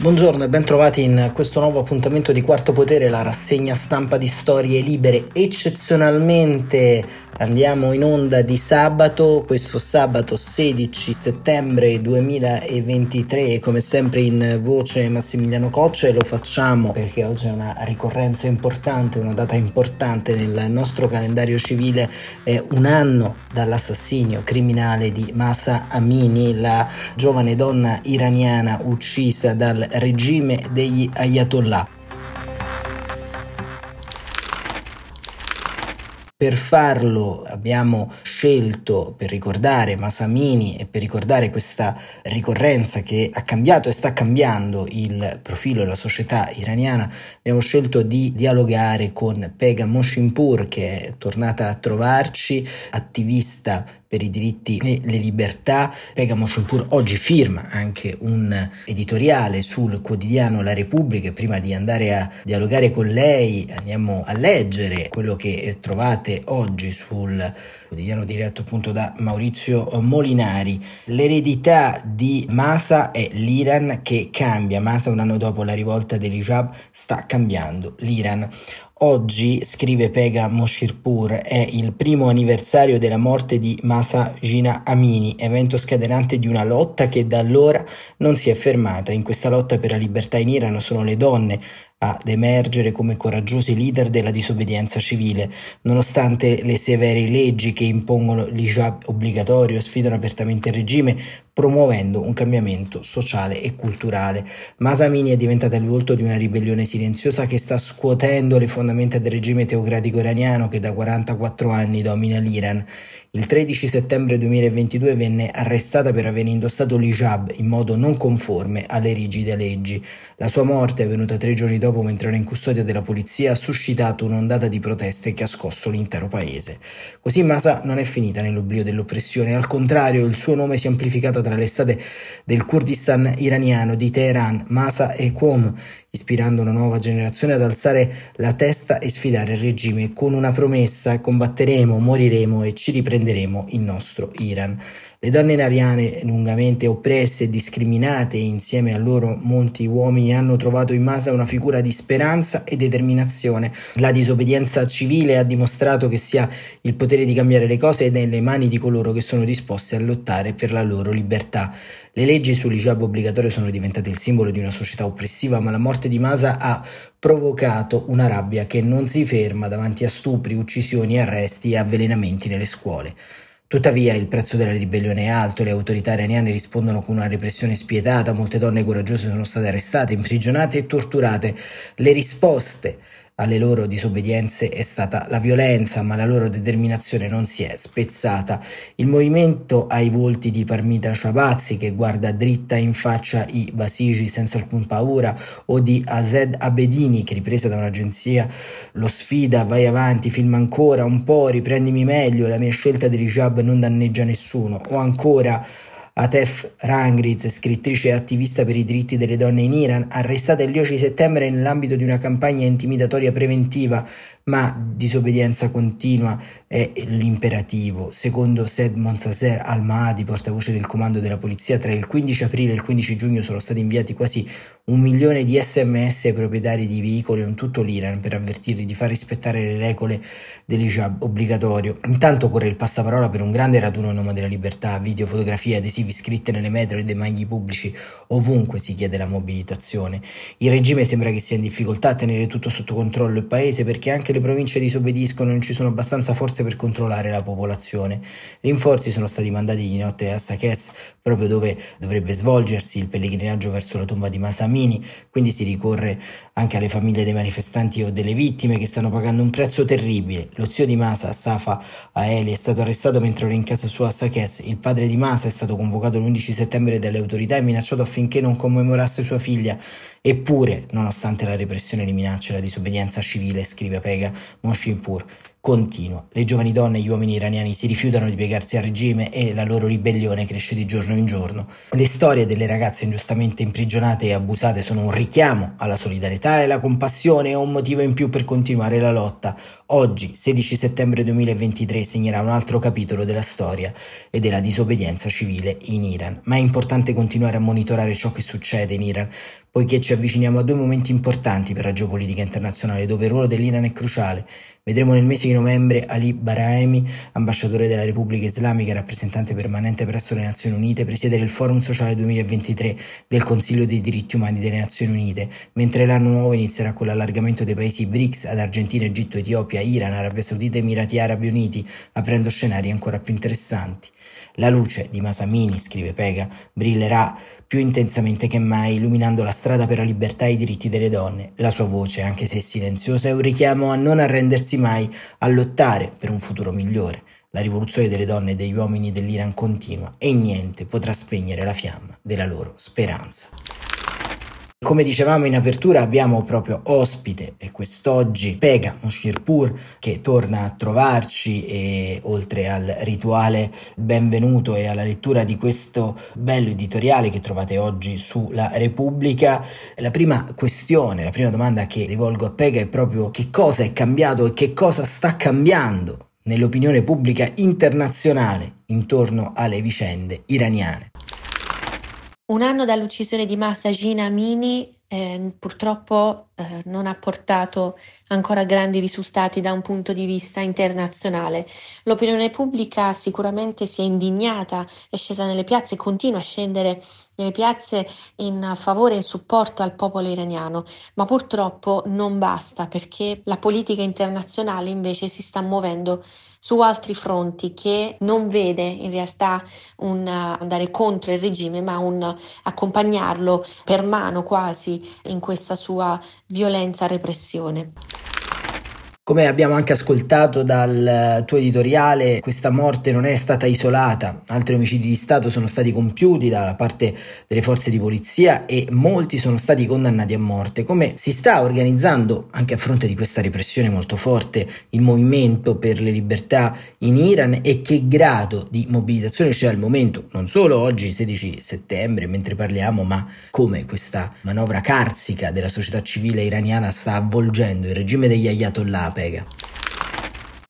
Buongiorno e ben trovati in questo nuovo appuntamento di Quarto Potere, la rassegna stampa di Storie Libere. Eccezionalmente andiamo in onda di sabato, questo sabato 16 settembre 2023, come sempre in voce Massimiliano Coccia e lo facciamo perché oggi è una ricorrenza importante, una data importante nel nostro calendario civile, è un anno dall'assassinio criminale di Masa Amini, la giovane donna iraniana uccisa dal regime degli Ayatollah. Per farlo abbiamo scelto, per ricordare Masamini e per ricordare questa ricorrenza che ha cambiato e sta cambiando il profilo della società iraniana, abbiamo scelto di dialogare con Pega Moshimpur che è tornata a trovarci, attivista per i diritti e le libertà. Pega Moshimpur oggi firma anche un editoriale sul quotidiano La Repubblica. Prima di andare a dialogare con lei andiamo a leggere quello che trovate oggi sul quotidiano diretto appunto da Maurizio Molinari. L'eredità di Masa è l'Iran che cambia. Masa un anno dopo la rivolta dell'Ijab sta cambiando l'Iran. Oggi, scrive Pega Moshirpur, è il primo anniversario della morte di Masa Jina Amini, evento scatenante di una lotta che da allora non si è fermata. In questa lotta per la libertà in Iran sono le donne ad emergere come coraggiosi leader della disobbedienza civile, nonostante le severe leggi che impongono l'hijab obbligatorio sfidano apertamente il regime, promuovendo un cambiamento sociale e culturale. Masamini è diventata il volto di una ribellione silenziosa che sta scuotendo le fondamenta del regime teocratico iraniano che da 44 anni domina l'Iran. Il 13 settembre 2022 venne arrestata per aver indossato l'hijab in modo non conforme alle rigide leggi. La sua morte, avvenuta tre giorni dopo mentre era in custodia della polizia, ha suscitato un'ondata di proteste che ha scosso l'intero paese. Così Masa non è finita nell'oblio dell'oppressione, al contrario il suo nome si è amplificato tra le strade del Kurdistan iraniano di Teheran, Masa e Qom, ispirando una nuova generazione ad alzare la testa e sfidare il regime con una promessa combatteremo, moriremo e ci riprenderemo il nostro Iran. Le donne iraniane lungamente oppresse e discriminate insieme a loro molti uomini hanno trovato in Masa una figura di speranza e determinazione. La disobbedienza civile ha dimostrato che sia il potere di cambiare le cose nelle mani di coloro che sono disposti a lottare per la loro libertà. Le leggi sull'hijab obbligatorio sono diventate il simbolo di una società oppressiva, ma la morte di Masa ha provocato una rabbia che non si ferma davanti a stupri, uccisioni, arresti e avvelenamenti nelle scuole. Tuttavia il prezzo della ribellione è alto, le autorità iraniane rispondono con una repressione spietata, molte donne coraggiose sono state arrestate, imprigionate e torturate. Le risposte alle loro disobbedienze è stata la violenza, ma la loro determinazione non si è spezzata. Il movimento ai volti di Parmita Shabazzi, che guarda dritta in faccia i Basigi senza alcun paura, o di Azed Abedini, che ripresa da un'agenzia lo sfida, vai avanti, filma ancora un po', riprendimi meglio, la mia scelta di Rijab non danneggia nessuno, o ancora Atef Rangriz, scrittrice e attivista per i diritti delle donne in Iran, arrestata il 10 settembre nell'ambito di una campagna intimidatoria preventiva ma disobbedienza continua è l'imperativo. Secondo Sed Monsaser al-Mahdi, portavoce del comando della polizia, tra il 15 aprile e il 15 giugno sono stati inviati quasi un milione di sms ai proprietari di veicoli in tutto l'Iran per avvertirli di far rispettare le regole dell'hijab obbligatorio. Intanto corre il passaparola per un grande raduno a nome della libertà, video, fotografie, adesivi scritte nelle metro e dei maghi pubblici, ovunque si chiede la mobilitazione. Il regime sembra che sia in difficoltà a tenere tutto sotto controllo il paese perché anche le le province disobbediscono non ci sono abbastanza forze per controllare la popolazione. Rinforzi sono stati mandati di notte a Sakes, proprio dove dovrebbe svolgersi il pellegrinaggio verso la tomba di Masamini, quindi si ricorre anche alle famiglie dei manifestanti o delle vittime che stanno pagando un prezzo terribile. Lo zio di Masa, Safa Aeli, è stato arrestato mentre era in casa sua a Sakes. Il padre di Masa è stato convocato l'11 settembre dalle autorità e minacciato affinché non commemorasse sua figlia. Eppure, nonostante la repressione, le minacce e la disobbedienza civile, scrive Pega Moshinpur, continua. Le giovani donne e gli uomini iraniani si rifiutano di piegarsi al regime e la loro ribellione cresce di giorno in giorno. Le storie delle ragazze ingiustamente imprigionate e abusate sono un richiamo alla solidarietà e alla compassione e un motivo in più per continuare la lotta. Oggi, 16 settembre 2023, segnerà un altro capitolo della storia e della disobbedienza civile in Iran. Ma è importante continuare a monitorare ciò che succede in Iran, poiché ci avviciniamo a due momenti importanti per la geopolitica internazionale, dove il ruolo dell'Iran è cruciale. Vedremo nel mese di novembre Ali Barahemi, ambasciatore della Repubblica Islamica e rappresentante permanente presso le Nazioni Unite, presiedere il Forum Sociale 2023 del Consiglio dei diritti umani delle Nazioni Unite, mentre l'anno nuovo inizierà con l'allargamento dei paesi BRICS ad Argentina, Egitto, Etiopia, Iran, Arabia Saudita e Emirati Arabi Uniti, aprendo scenari ancora più interessanti. La luce di Masamini, scrive Pega, brillerà più intensamente che mai, illuminando la strada per la libertà e i diritti delle donne. La sua voce, anche se silenziosa, è un richiamo a non arrendersi mai, a lottare per un futuro migliore. La rivoluzione delle donne e degli uomini dell'Iran continua e niente potrà spegnere la fiamma della loro speranza. Come dicevamo in apertura abbiamo proprio ospite e quest'oggi Pega Moshirpur che torna a trovarci e oltre al rituale benvenuto e alla lettura di questo bello editoriale che trovate oggi sulla Repubblica, la prima questione, la prima domanda che rivolgo a Pega è proprio che cosa è cambiato e che cosa sta cambiando nell'opinione pubblica internazionale intorno alle vicende iraniane. Un anno dall'uccisione di Masa Gina Amini eh, purtroppo eh, non ha portato ancora grandi risultati da un punto di vista internazionale. L'opinione pubblica sicuramente si è indignata, è scesa nelle piazze continua a scendere nelle piazze in favore e in supporto al popolo iraniano, ma purtroppo non basta perché la politica internazionale invece si sta muovendo su altri fronti che non vede in realtà un andare contro il regime, ma un accompagnarlo per mano quasi in questa sua violenza repressione. Come abbiamo anche ascoltato dal tuo editoriale, questa morte non è stata isolata, altri omicidi di Stato sono stati compiuti da parte delle forze di polizia e molti sono stati condannati a morte. Come si sta organizzando, anche a fronte di questa repressione molto forte, il movimento per le libertà in Iran e che grado di mobilitazione c'è al momento, non solo oggi 16 settembre mentre parliamo, ma come questa manovra carsica della società civile iraniana sta avvolgendo il regime degli ayatollah Pega.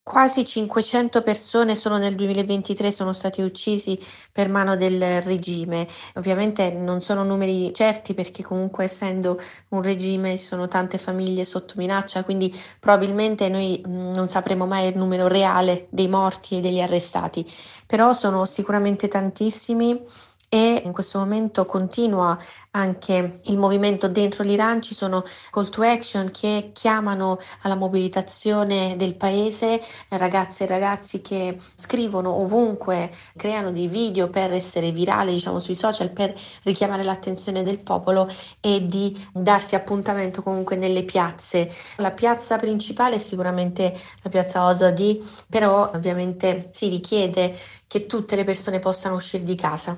Quasi 500 persone solo nel 2023 sono stati uccisi per mano del regime. Ovviamente non sono numeri certi perché comunque essendo un regime ci sono tante famiglie sotto minaccia, quindi probabilmente noi mm, non sapremo mai il numero reale dei morti e degli arrestati, però sono sicuramente tantissimi e in questo momento continua anche il movimento dentro l'Iran, ci sono call to action che chiamano alla mobilitazione del paese, ragazze e ragazzi che scrivono ovunque, creano dei video per essere virali diciamo sui social, per richiamare l'attenzione del popolo e di darsi appuntamento comunque nelle piazze. La piazza principale è sicuramente la piazza Osadi, però ovviamente si richiede che tutte le persone possano uscire di casa.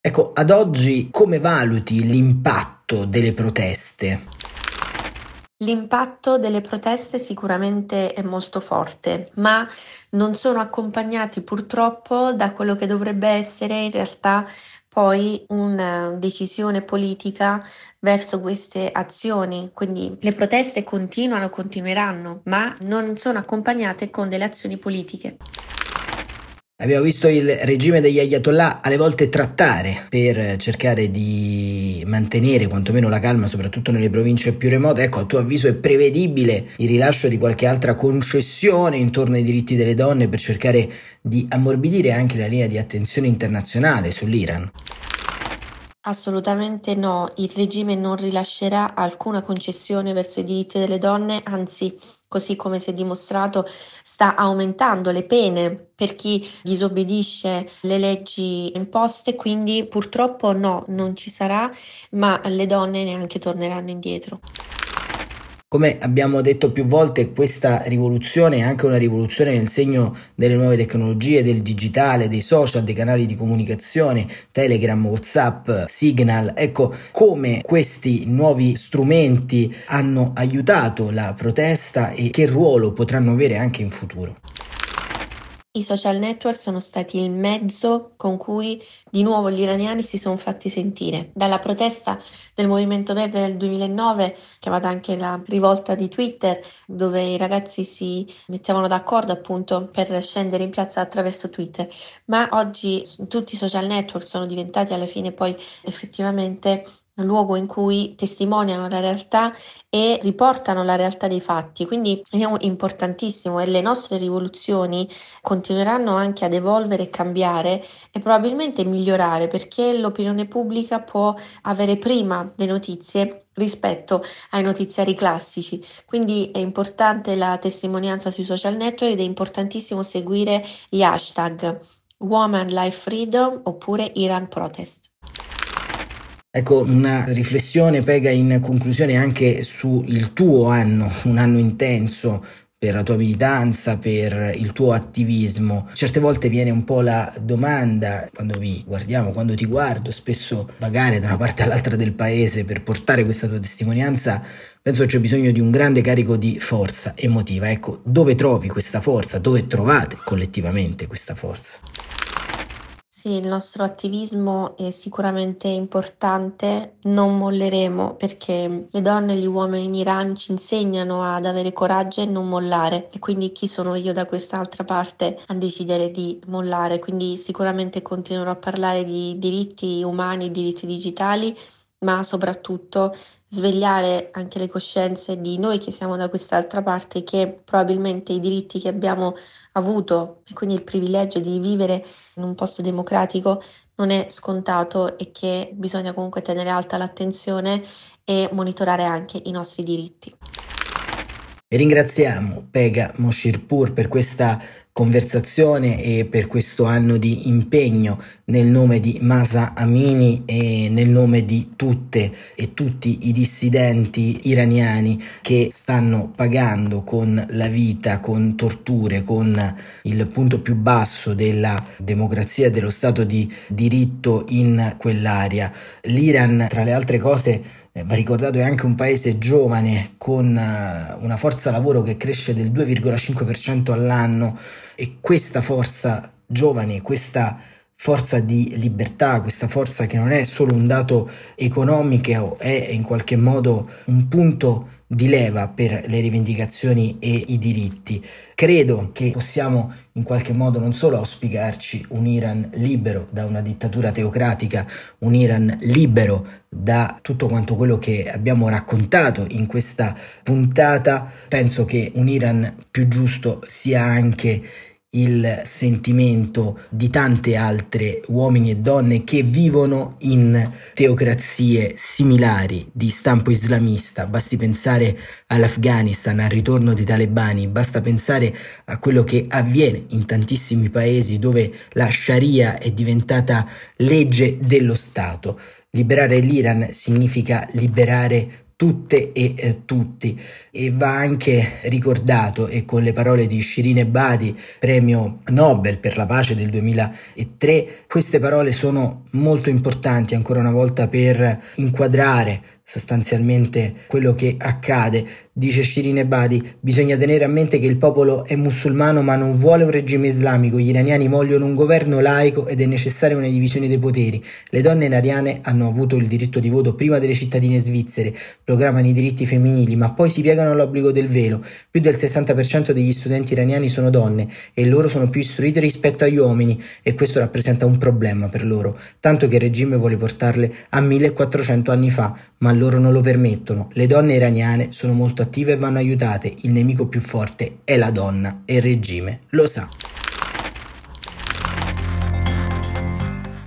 Ecco, ad oggi come valuti l'impatto delle proteste? L'impatto delle proteste sicuramente è molto forte, ma non sono accompagnati purtroppo da quello che dovrebbe essere in realtà poi una decisione politica verso queste azioni. Quindi le proteste continuano, continueranno, ma non sono accompagnate con delle azioni politiche. Abbiamo visto il regime degli ayatollah alle volte trattare per cercare di mantenere quantomeno la calma, soprattutto nelle province più remote. Ecco, a tuo avviso è prevedibile il rilascio di qualche altra concessione intorno ai diritti delle donne per cercare di ammorbidire anche la linea di attenzione internazionale sull'Iran? Assolutamente no, il regime non rilascerà alcuna concessione verso i diritti delle donne, anzi così come si è dimostrato sta aumentando le pene per chi disobbedisce le leggi imposte, quindi purtroppo no, non ci sarà, ma le donne neanche torneranno indietro. Come abbiamo detto più volte, questa rivoluzione è anche una rivoluzione nel segno delle nuove tecnologie, del digitale, dei social, dei canali di comunicazione, Telegram, WhatsApp, Signal. Ecco come questi nuovi strumenti hanno aiutato la protesta e che ruolo potranno avere anche in futuro. I social network sono stati il mezzo con cui di nuovo gli iraniani si sono fatti sentire. Dalla protesta del Movimento Verde del 2009, chiamata anche la rivolta di Twitter, dove i ragazzi si mettevano d'accordo appunto per scendere in piazza attraverso Twitter, ma oggi tutti i social network sono diventati alla fine poi effettivamente luogo in cui testimoniano la realtà e riportano la realtà dei fatti. Quindi è importantissimo e le nostre rivoluzioni continueranno anche ad evolvere e cambiare e probabilmente migliorare perché l'opinione pubblica può avere prima le notizie rispetto ai notiziari classici. Quindi è importante la testimonianza sui social network ed è importantissimo seguire gli hashtag Woman Life Freedom oppure Iran Protest. Ecco, una riflessione pega in conclusione anche sul tuo anno, un anno intenso per la tua militanza, per il tuo attivismo. Certe volte viene un po' la domanda, quando vi guardiamo, quando ti guardo, spesso vagare da una parte all'altra del paese per portare questa tua testimonianza, penso c'è bisogno di un grande carico di forza emotiva. Ecco, dove trovi questa forza? Dove trovate collettivamente questa forza? Sì, il nostro attivismo è sicuramente importante, non molleremo perché le donne e gli uomini in Iran ci insegnano ad avere coraggio e non mollare. E quindi chi sono io da quest'altra parte a decidere di mollare, quindi sicuramente continuerò a parlare di diritti umani, diritti digitali ma soprattutto svegliare anche le coscienze di noi che siamo da quest'altra parte, che probabilmente i diritti che abbiamo avuto e quindi il privilegio di vivere in un posto democratico non è scontato e che bisogna comunque tenere alta l'attenzione e monitorare anche i nostri diritti. E ringraziamo Pega Moshirpur per questa conversazione e per questo anno di impegno nel nome di Masa Amini e nel nome di tutte e tutti i dissidenti iraniani che stanno pagando con la vita, con torture, con il punto più basso della democrazia e dello Stato di diritto in quell'area. L'Iran, tra le altre cose, eh, va ricordato è anche un paese giovane con uh, una forza lavoro che cresce del 2,5% all'anno e questa forza giovane, questa forza di libertà, questa forza che non è solo un dato economico, è in qualche modo un punto di leva per le rivendicazioni e i diritti. Credo che possiamo in qualche modo non solo auspicarci un Iran libero da una dittatura teocratica, un Iran libero da tutto quanto quello che abbiamo raccontato in questa puntata, penso che un Iran più giusto sia anche il sentimento di tante altre uomini e donne che vivono in teocrazie similari di stampo islamista. Basti pensare all'Afghanistan, al ritorno dei talebani, basta pensare a quello che avviene in tantissimi paesi dove la Sharia è diventata legge dello Stato. Liberare l'Iran significa liberare tutte e eh, tutti. E va anche ricordato e con le parole di Shirin Ebadi premio Nobel per la pace del 2003 queste parole sono molto importanti ancora una volta per inquadrare sostanzialmente quello che accade. Dice Shirin Ebadi, bisogna tenere a mente che il popolo è musulmano ma non vuole un regime islamico, gli iraniani vogliono un governo laico ed è necessaria una divisione dei poteri. Le donne iraniane hanno avuto il diritto di voto prima delle cittadine svizzere, programmano i diritti femminili, ma poi si piegano all'obbligo del velo. Più del 60% degli studenti iraniani sono donne e loro sono più istruite rispetto agli uomini e questo rappresenta un problema per loro, tanto che il regime vuole portarle a 1400 anni fa, ma loro non lo permettono. Le donne iraniane sono molto attive e vanno aiutate. Il nemico più forte è la donna e il regime lo sa.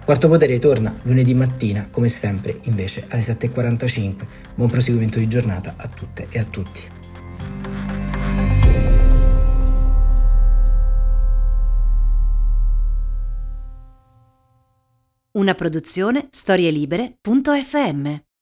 Quarto Potere torna lunedì mattina, come sempre, invece alle 7.45. Buon proseguimento di giornata a tutte e a tutti. Una produzione storielibere.fm